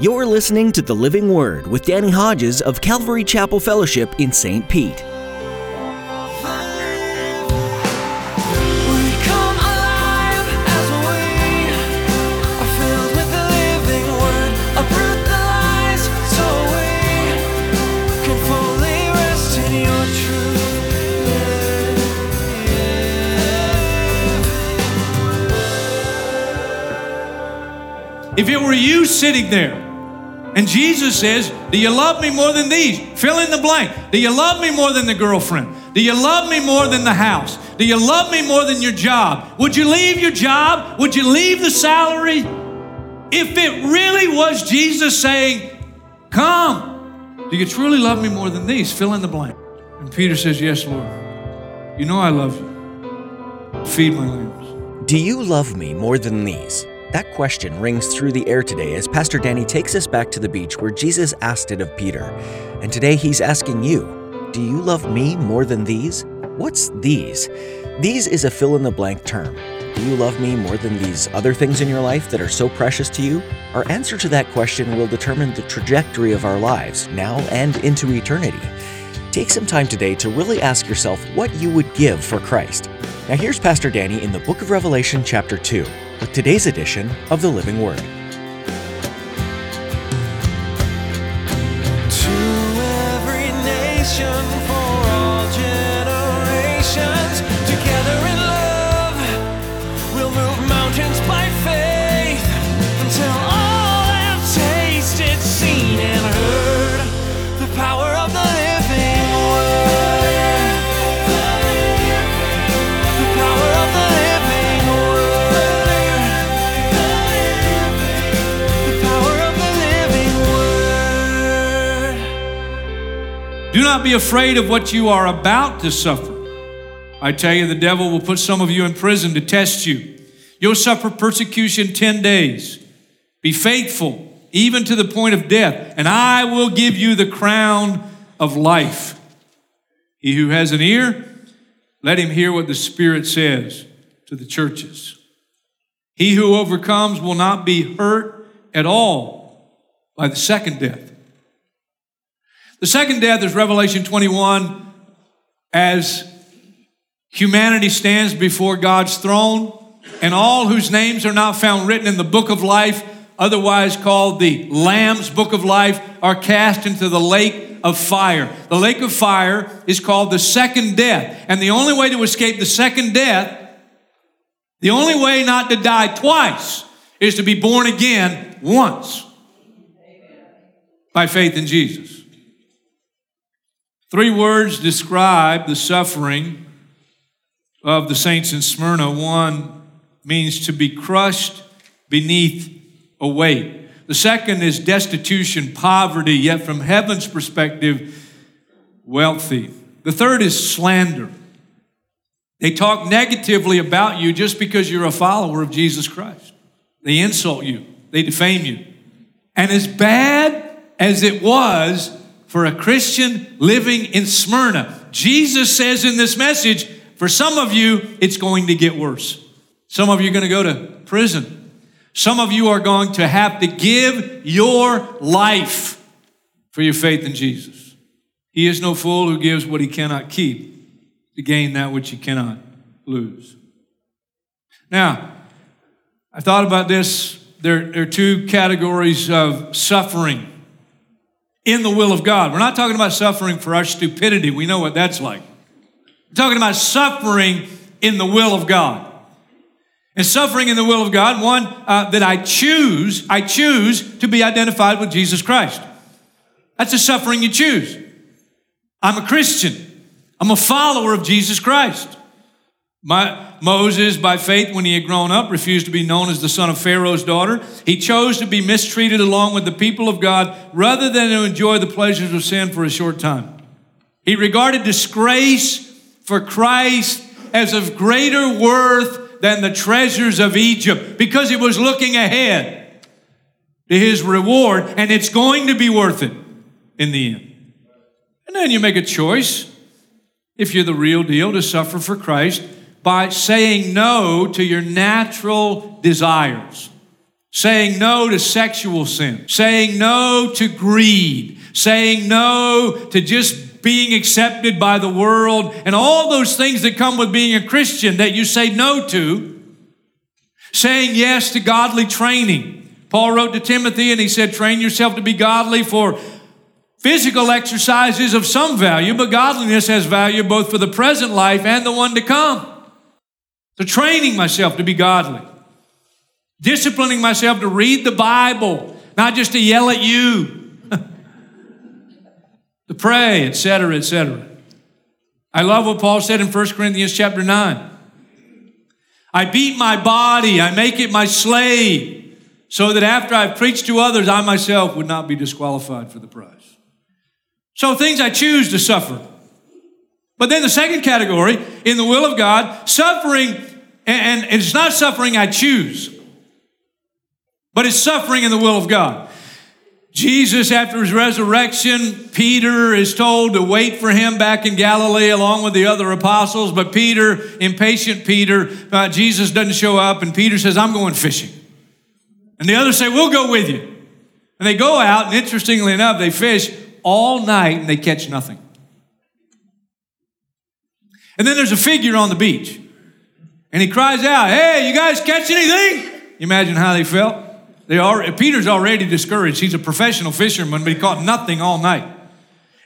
You're listening to The Living Word with Danny Hodges of Calvary Chapel Fellowship in St. Pete. We come alive as we are filled with the living word. Uproot the lies so we can fully rest in your truth. If it were you sitting there, and Jesus says, Do you love me more than these? Fill in the blank. Do you love me more than the girlfriend? Do you love me more than the house? Do you love me more than your job? Would you leave your job? Would you leave the salary? If it really was Jesus saying, Come, do you truly love me more than these? Fill in the blank. And Peter says, Yes, Lord. You know I love you. Feed my lambs. Do you love me more than these? That question rings through the air today as Pastor Danny takes us back to the beach where Jesus asked it of Peter. And today he's asking you, Do you love me more than these? What's these? These is a fill in the blank term. Do you love me more than these other things in your life that are so precious to you? Our answer to that question will determine the trajectory of our lives, now and into eternity. Take some time today to really ask yourself what you would give for Christ. Now, here's Pastor Danny in the book of Revelation, chapter 2, with today's edition of the Living Word. Not be afraid of what you are about to suffer. I tell you, the devil will put some of you in prison to test you. You'll suffer persecution 10 days. Be faithful, even to the point of death, and I will give you the crown of life. He who has an ear, let him hear what the Spirit says to the churches. He who overcomes will not be hurt at all by the second death. The second death is Revelation 21 as humanity stands before God's throne, and all whose names are not found written in the book of life, otherwise called the Lamb's book of life, are cast into the lake of fire. The lake of fire is called the second death, and the only way to escape the second death, the only way not to die twice, is to be born again once by faith in Jesus. Three words describe the suffering of the saints in Smyrna. One means to be crushed beneath a weight. The second is destitution, poverty, yet from heaven's perspective, wealthy. The third is slander. They talk negatively about you just because you're a follower of Jesus Christ. They insult you, they defame you. And as bad as it was for a Christian living in Smyrna, Jesus says in this message, for some of you, it's going to get worse. Some of you are going to go to prison. Some of you are going to have to give your life for your faith in Jesus. He is no fool who gives what he cannot keep to gain that which he cannot lose. Now, I thought about this. There, there are two categories of suffering in the will of God. We're not talking about suffering for our stupidity. We know what that's like. We're talking about suffering in the will of God. And suffering in the will of God, one uh, that I choose, I choose to be identified with Jesus Christ. That's a suffering you choose. I'm a Christian. I'm a follower of Jesus Christ. My, Moses, by faith, when he had grown up, refused to be known as the son of Pharaoh's daughter. He chose to be mistreated along with the people of God rather than to enjoy the pleasures of sin for a short time. He regarded disgrace for Christ as of greater worth than the treasures of Egypt because he was looking ahead to his reward, and it's going to be worth it in the end. And then you make a choice, if you're the real deal, to suffer for Christ by saying no to your natural desires. saying no to sexual sin, saying no to greed, saying no to just being accepted by the world, and all those things that come with being a Christian that you say no to, saying yes to godly training. Paul wrote to Timothy and he said, Train yourself to be godly for physical exercise is of some value, but godliness has value both for the present life and the one to come. So, training myself to be godly, disciplining myself to read the Bible, not just to yell at you, to pray, etc., etc. I love what Paul said in 1 Corinthians chapter 9. I beat my body, I make it my slave, so that after I've preached to others, I myself would not be disqualified for the prize. So, things I choose to suffer. But then the second category, in the will of God, suffering, and, it's not suffering I choose, but it's suffering in the will of God. Jesus, after his resurrection, Peter is told to wait for him back in Galilee along with the other apostles. But Peter, impatient Peter, uh, Jesus doesn't show up, and Peter says, I'm going fishing. And the others say, We'll go with you. And they go out, and interestingly enough, they fish all night and they catch nothing. And then there's a figure on the beach, and he cries out, Hey, you guys catch anything? Imagine how they felt? They are, Peter's already discouraged. He's a professional fisherman, but he caught nothing all night.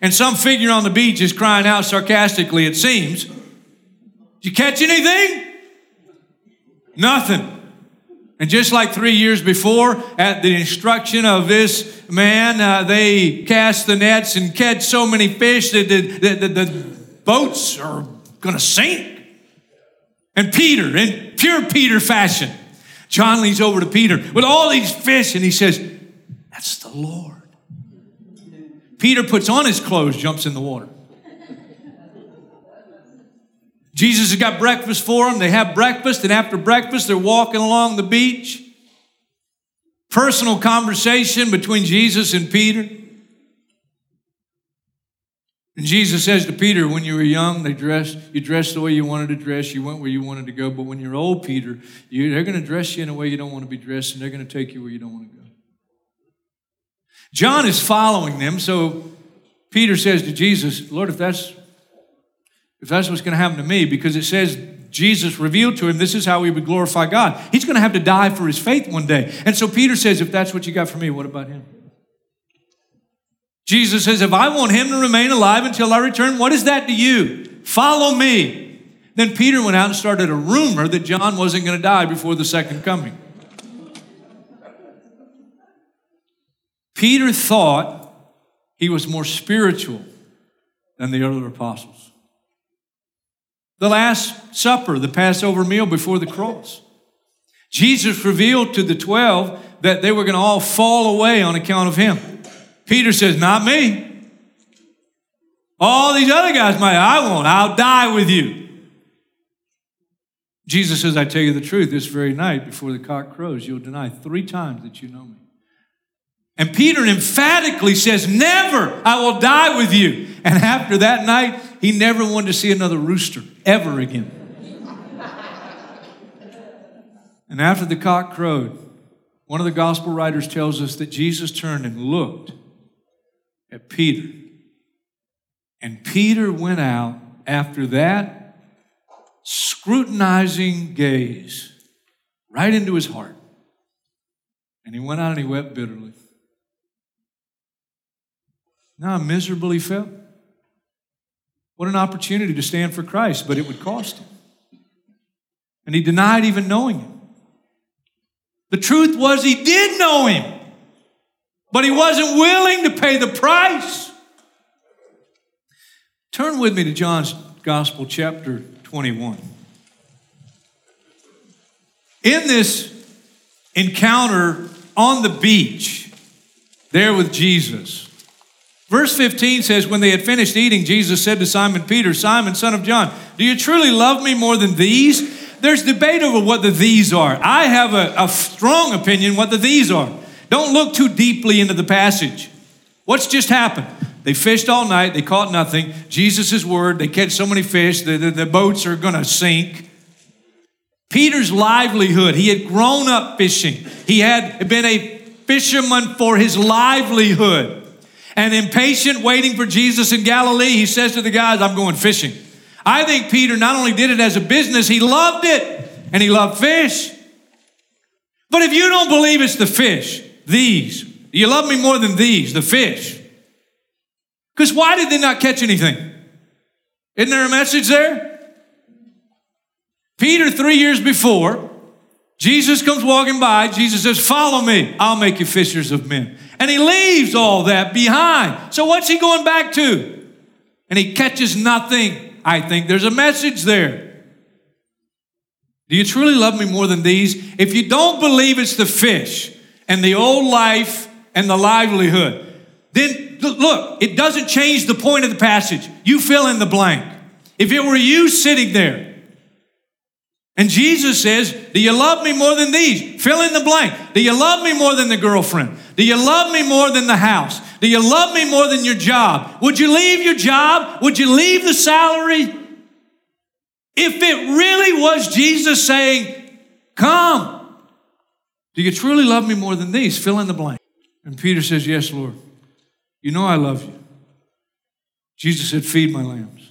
And some figure on the beach is crying out sarcastically, it seems, Did you catch anything? Nothing. And just like three years before, at the instruction of this man, uh, they cast the nets and catch so many fish that the, the, the, the boats are to sink. And Peter, in pure Peter fashion, John leans over to Peter with all these fish and he says, That's the Lord. Peter puts on his clothes, jumps in the water. Jesus has got breakfast for them. They have breakfast, and after breakfast, they're walking along the beach. Personal conversation between Jesus and Peter. And Jesus says to Peter, when you were young, they dressed, you dressed the way you wanted to dress, you went where you wanted to go. But when you're old, Peter, you, they're going to dress you in a way you don't want to be dressed, and they're going to take you where you don't want to go. John is following them, so Peter says to Jesus, Lord, if that's if that's what's going to happen to me, because it says Jesus revealed to him this is how he would glorify God. He's going to have to die for his faith one day. And so Peter says, if that's what you got for me, what about him? Jesus says, if I want him to remain alive until I return, what is that to you? Follow me. Then Peter went out and started a rumor that John wasn't going to die before the second coming. Peter thought he was more spiritual than the other apostles. The Last Supper, the Passover meal before the cross. Jesus revealed to the 12 that they were going to all fall away on account of him. Peter says, Not me. All these other guys might, I won't, I'll die with you. Jesus says, I tell you the truth, this very night before the cock crows, you'll deny three times that you know me. And Peter emphatically says, Never, I will die with you. And after that night, he never wanted to see another rooster ever again. and after the cock crowed, one of the gospel writers tells us that Jesus turned and looked at Peter. And Peter went out after that scrutinizing gaze right into his heart. And he went out and he wept bitterly. Now how miserable he felt. What an opportunity to stand for Christ, but it would cost him. And he denied even knowing him. The truth was, he did know him, but he wasn't willing to pay the price. Turn with me to John's Gospel, chapter 21. In this encounter on the beach, there with Jesus, Verse 15 says, When they had finished eating, Jesus said to Simon Peter, Simon, son of John, do you truly love me more than these? There's debate over what the these are. I have a, a strong opinion what the these are. Don't look too deeply into the passage. What's just happened? They fished all night, they caught nothing. Jesus' word, they catch so many fish, the, the, the boats are to sink. Peter's livelihood, he had grown up fishing. He had been a fisherman for his livelihood. And impatient, waiting for Jesus in Galilee, he says to the guys, I'm going fishing. I think Peter not only did it as a business, he loved it and he loved fish. But if you don't believe it's the fish, these, you love me more than these, the fish. Because why did they not catch anything? Isn't there a message there? Peter, three years before, Jesus comes walking by. Jesus says, Follow me, I'll make you fishers of men. And he leaves all that behind. So, what's he going back to? And he catches nothing. I think there's a message there. Do you truly love me more than these? If you don't believe it's the fish and the old life and the livelihood, then look, it doesn't change the point of the passage. You fill in the blank. If it were you sitting there, and Jesus says, Do you love me more than these? Fill in the blank. Do you love me more than the girlfriend? Do you love me more than the house? Do you love me more than your job? Would you leave your job? Would you leave the salary? If it really was Jesus saying, Come, do you truly love me more than these? Fill in the blank. And Peter says, Yes, Lord. You know I love you. Jesus said, Feed my lambs.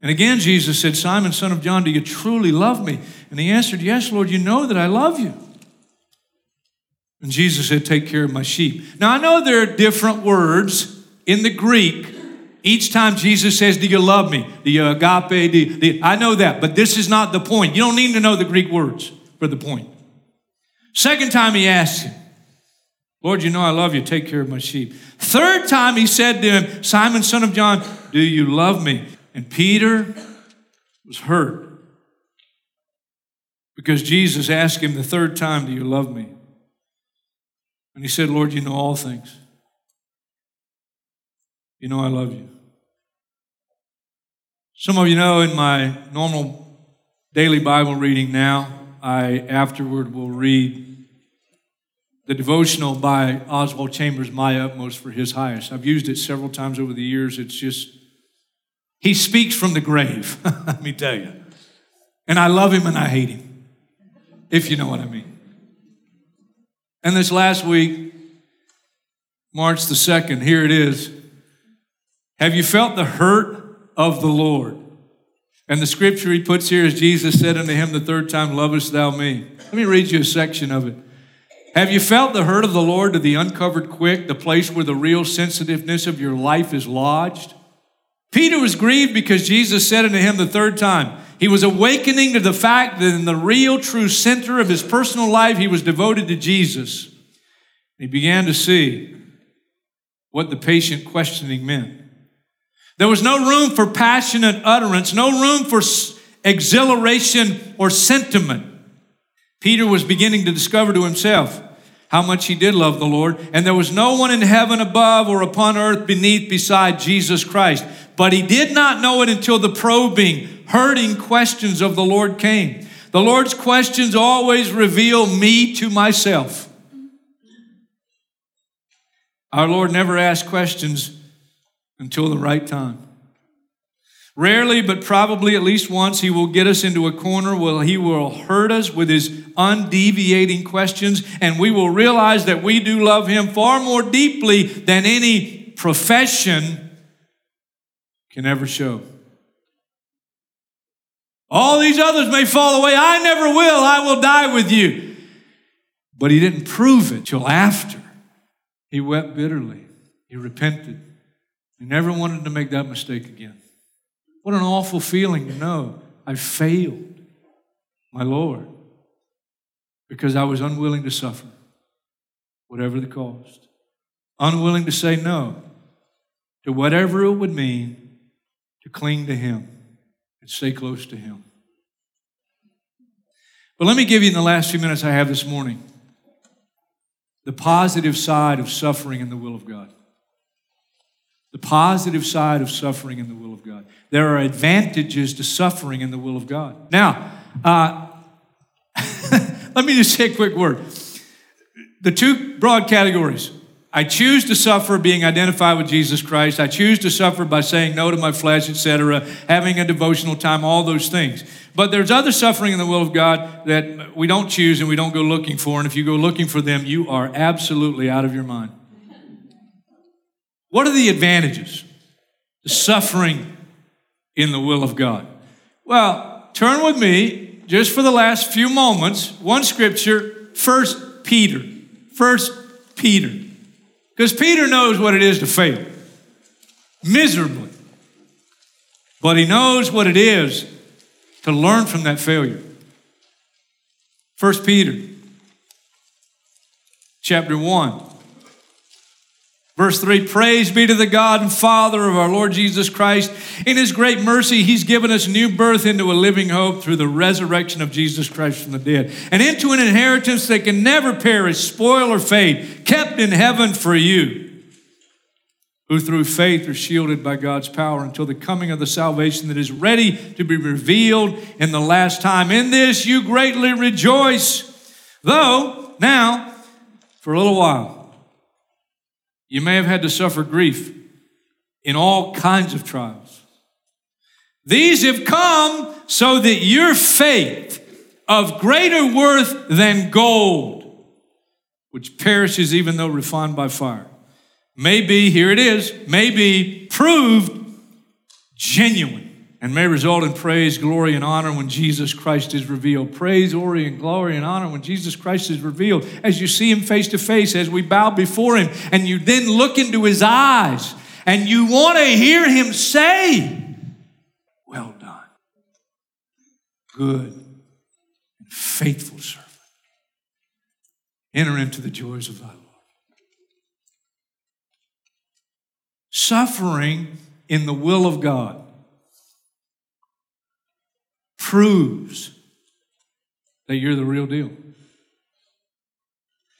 And again, Jesus said, Simon, son of John, do you truly love me? And he answered, Yes, Lord, you know that I love you. And Jesus said, Take care of my sheep. Now, I know there are different words in the Greek. Each time Jesus says, Do you love me? Do you agape? Do you, do you, I know that, but this is not the point. You don't need to know the Greek words for the point. Second time he asked him, Lord, you know I love you. Take care of my sheep. Third time he said to him, Simon, son of John, do you love me? And Peter was hurt because Jesus asked him the third time, Do you love me? And he said, Lord, you know all things. You know I love you. Some of you know in my normal daily Bible reading now, I afterward will read the devotional by Oswald Chambers, My Utmost for His Highest. I've used it several times over the years. It's just he speaks from the grave, let me tell you. And I love him and I hate him, if you know what I mean. And this last week, March the 2nd, here it is. Have you felt the hurt of the Lord? And the scripture he puts here is Jesus said unto him the third time, Lovest thou me? Let me read you a section of it. Have you felt the hurt of the Lord to the uncovered quick, the place where the real sensitiveness of your life is lodged? Peter was grieved because Jesus said unto him the third time, he was awakening to the fact that in the real true center of his personal life, he was devoted to Jesus. He began to see what the patient questioning meant. There was no room for passionate utterance, no room for exhilaration or sentiment. Peter was beginning to discover to himself how much he did love the Lord, and there was no one in heaven above or upon earth beneath beside Jesus Christ. But he did not know it until the probing, hurting questions of the Lord came. The Lord's questions always reveal me to myself. Our Lord never asked questions until the right time. Rarely, but probably at least once, he will get us into a corner where he will hurt us with his undeviating questions, and we will realize that we do love him far more deeply than any profession can ever show. All these others may fall away. I never will. I will die with you. But he didn't prove it till after. He wept bitterly. He repented. He never wanted to make that mistake again. What an awful feeling to know I failed my Lord because I was unwilling to suffer, whatever the cost. Unwilling to say no to whatever it would mean to cling to Him and stay close to Him. But let me give you in the last few minutes I have this morning the positive side of suffering in the will of God. The positive side of suffering in the will of God. There are advantages to suffering in the will of God. Now, uh, let me just say a quick word. The two broad categories I choose to suffer being identified with Jesus Christ. I choose to suffer by saying no to my flesh, etc., having a devotional time, all those things. But there's other suffering in the will of God that we don't choose and we don't go looking for. And if you go looking for them, you are absolutely out of your mind. What are the advantages? The suffering in the will of God. Well, turn with me just for the last few moments, one scripture, First Peter. First Peter. Because Peter knows what it is to fail miserably. But he knows what it is to learn from that failure. First Peter chapter 1 Verse 3 Praise be to the God and Father of our Lord Jesus Christ. In his great mercy, he's given us new birth into a living hope through the resurrection of Jesus Christ from the dead, and into an inheritance that can never perish, spoil, or fade, kept in heaven for you, who through faith are shielded by God's power until the coming of the salvation that is ready to be revealed in the last time. In this you greatly rejoice, though now, for a little while, you may have had to suffer grief in all kinds of trials. These have come so that your faith of greater worth than gold, which perishes even though refined by fire, may be, here it is, may be proved genuine and may result in praise, glory, and honor when Jesus Christ is revealed. Praise, glory, and glory and honor when Jesus Christ is revealed. As you see him face to face, as we bow before him, and you then look into his eyes, and you want to hear him say, Well done, good and faithful servant. Enter into the joys of thy Lord. Suffering in the will of God proves that you're the real deal.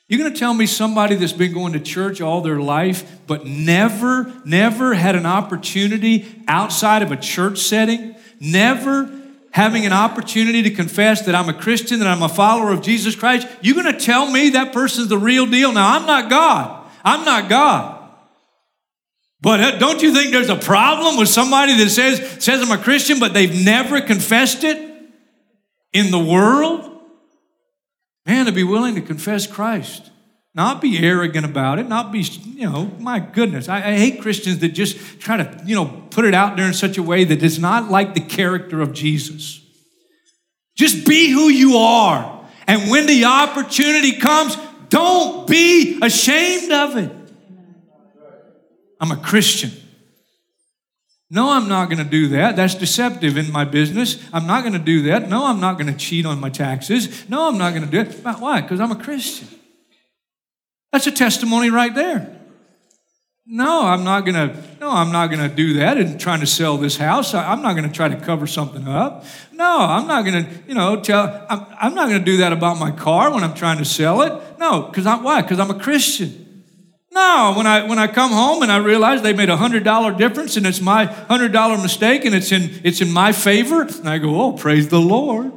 You're going to tell me somebody that's been going to church all their life, but never, never had an opportunity outside of a church setting, never having an opportunity to confess that I'm a Christian, that I'm a follower of Jesus Christ, you're going to tell me that person's the real deal? Now, I'm not God. I'm not God. But uh, don't you think there's a problem with somebody that says, says I'm a Christian, but they've never confessed it in the world? Man, to be willing to confess Christ, not be arrogant about it, not be, you know, my goodness. I, I hate Christians that just try to, you know, put it out there in such a way that is not like the character of Jesus. Just be who you are. And when the opportunity comes, don't be ashamed of it. I'm a Christian. No, I'm not going to do that. That's deceptive in my business. I'm not going to do that. No, I'm not going to cheat on my taxes. No, I'm not going to do it. Why? Because I'm a Christian. That's a testimony right there. No, I'm not going to. No, I'm not going to do that. And trying to sell this house, I'm not going to try to cover something up. No, I'm not going to. You know, tell. I'm, I'm not going to do that about my car when I'm trying to sell it. No, because I'm why? Because I'm a Christian. No, when I when I come home and I realize they made a hundred dollar difference and it's my hundred dollar mistake and it's in it's in my favor, and I go, oh, praise the Lord.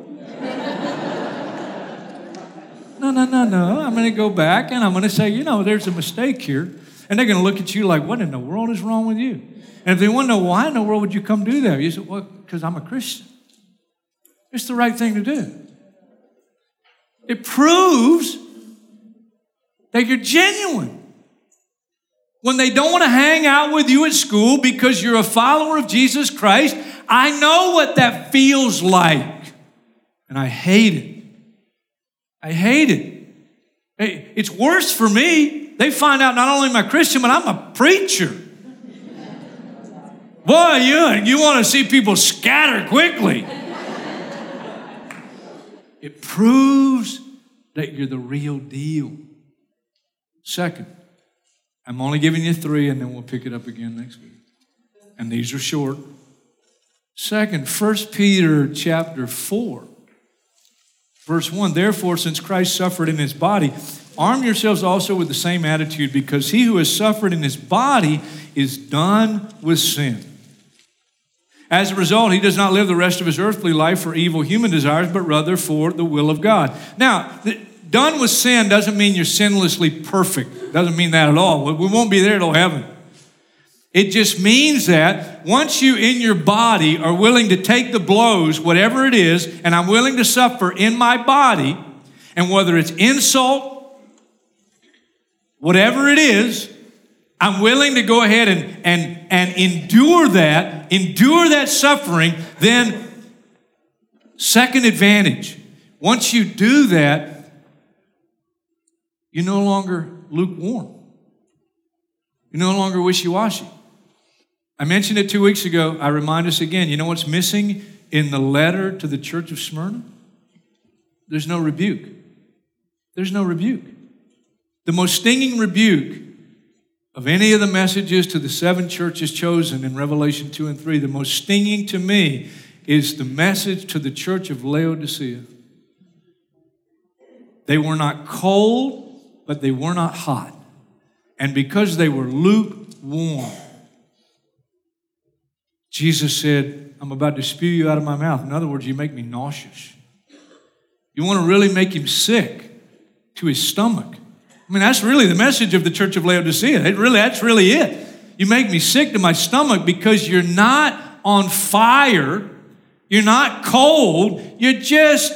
no, no, no, no. I'm going to go back and I'm going to say, you know, there's a mistake here, and they're going to look at you like, what in the world is wrong with you? And if they want to know why in the world would you come do that, you say, well, because I'm a Christian. It's the right thing to do. It proves that you're genuine when they don't want to hang out with you at school because you're a follower of Jesus Christ, I know what that feels like. And I hate it. I hate it. It's worse for me. They find out not only am I Christian, but I'm a preacher. Boy, you, you want to see people scatter quickly. It proves that you're the real deal. Second, I'm only giving you three, and then we'll pick it up again next week. And these are short. Second, 1 Peter chapter 4, verse 1. Therefore, since Christ suffered in his body, arm yourselves also with the same attitude, because he who has suffered in his body is done with sin. As a result, he does not live the rest of his earthly life for evil human desires, but rather for the will of God. Now, done with sin doesn't mean you're sinlessly perfect. Doesn't mean that at all. We won't be there till heaven. It just means that once you in your body are willing to take the blows, whatever it is, and I'm willing to suffer in my body, and whether it's insult, whatever it is, I'm willing to go ahead and, and, and endure that, endure that suffering, then second advantage. Once you do that, you're no longer lukewarm. You're no longer wishy washy. I mentioned it two weeks ago. I remind us again. You know what's missing in the letter to the church of Smyrna? There's no rebuke. There's no rebuke. The most stinging rebuke of any of the messages to the seven churches chosen in Revelation 2 and 3, the most stinging to me is the message to the church of Laodicea. They were not cold, but they were not hot. And because they were lukewarm, Jesus said, I'm about to spew you out of my mouth. In other words, you make me nauseous. You want to really make him sick to his stomach. I mean, that's really the message of the church of Laodicea. It really, that's really it. You make me sick to my stomach because you're not on fire. You're not cold. You're just,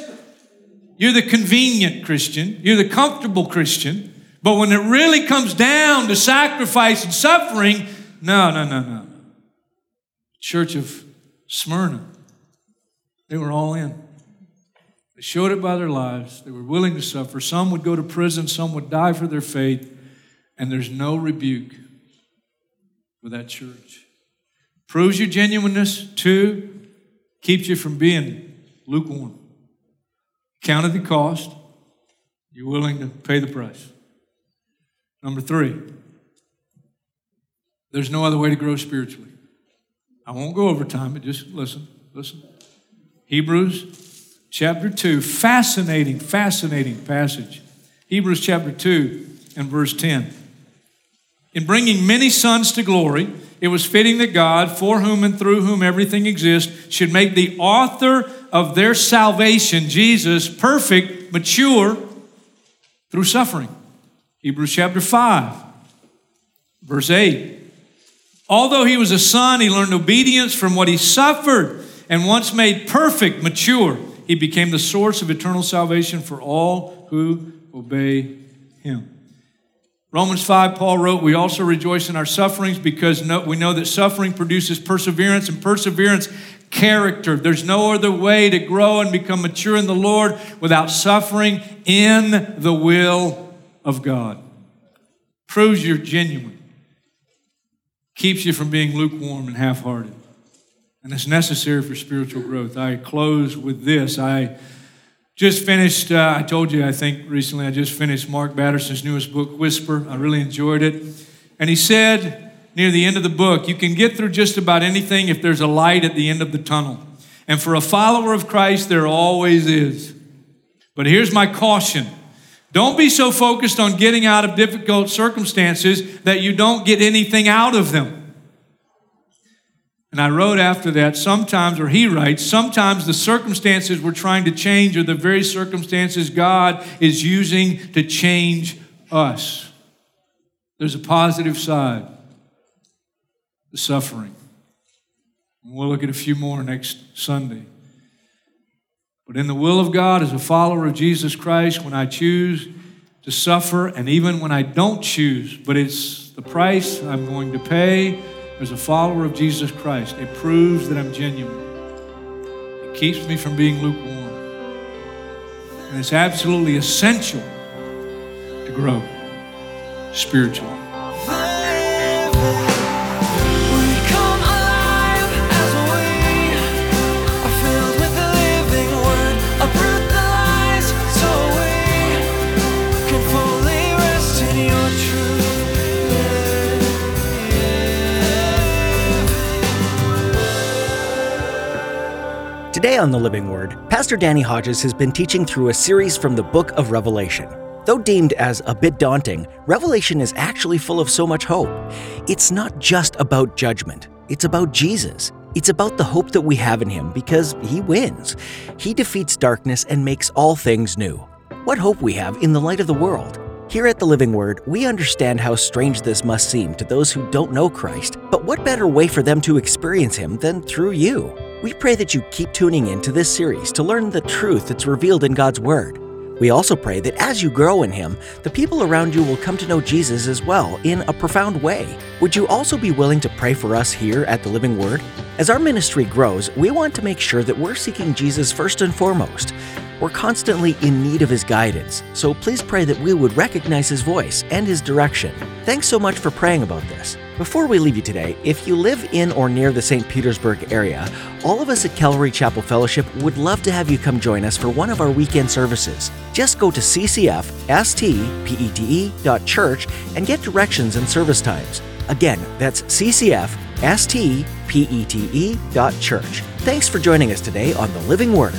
you're the convenient Christian. You're the comfortable Christian. But when it really comes down to sacrifice and suffering, no, no, no, no. Church of Smyrna, they were all in. They showed it by their lives. They were willing to suffer. Some would go to prison, some would die for their faith, and there's no rebuke for that church. Proves your genuineness. Two, keeps you from being lukewarm. Counted the cost. You're willing to pay the price. Number three, there's no other way to grow spiritually. I won't go over time, but just listen, listen. Hebrews chapter 2. Fascinating, fascinating passage. Hebrews chapter 2 and verse 10. In bringing many sons to glory, it was fitting that God, for whom and through whom everything exists, should make the author of their salvation, Jesus, perfect, mature through suffering. Hebrews chapter 5, verse 8. Although he was a son, he learned obedience from what he suffered, and once made perfect, mature, he became the source of eternal salvation for all who obey him. Romans 5, Paul wrote, We also rejoice in our sufferings because we know that suffering produces perseverance, and perseverance, character. There's no other way to grow and become mature in the Lord without suffering in the will of God. Proves you're genuine, keeps you from being lukewarm and half hearted and it's necessary for spiritual growth. I close with this. I just finished, uh, I told you, I think recently, I just finished Mark Batterson's newest book, Whisper. I really enjoyed it. And he said near the end of the book, you can get through just about anything if there's a light at the end of the tunnel. And for a follower of Christ, there always is. But here's my caution. Don't be so focused on getting out of difficult circumstances that you don't get anything out of them. And I wrote after that, sometimes, or he writes, sometimes the circumstances we're trying to change are the very circumstances God is using to change us. There's a positive side the suffering. And we'll look at a few more next Sunday. But in the will of God, as a follower of Jesus Christ, when I choose to suffer, and even when I don't choose, but it's the price I'm going to pay as a follower of Jesus Christ, it proves that I'm genuine. It keeps me from being lukewarm. And it's absolutely essential to grow spiritually. Today on The Living Word, Pastor Danny Hodges has been teaching through a series from the book of Revelation. Though deemed as a bit daunting, Revelation is actually full of so much hope. It's not just about judgment, it's about Jesus. It's about the hope that we have in Him because He wins. He defeats darkness and makes all things new. What hope we have in the light of the world. Here at the Living Word, we understand how strange this must seem to those who don't know Christ, but what better way for them to experience Him than through you? We pray that you keep tuning in to this series to learn the truth that's revealed in God's Word. We also pray that as you grow in Him, the people around you will come to know Jesus as well in a profound way. Would you also be willing to pray for us here at the Living Word? As our ministry grows, we want to make sure that we're seeking Jesus first and foremost. We're constantly in need of His guidance, so please pray that we would recognize His voice and His direction. Thanks so much for praying about this. Before we leave you today, if you live in or near the St. Petersburg area, all of us at Calvary Chapel Fellowship would love to have you come join us for one of our weekend services. Just go to ccfstpete.church and get directions and service times. Again, that's ccfstpete.church. Thanks for joining us today on the Living Word.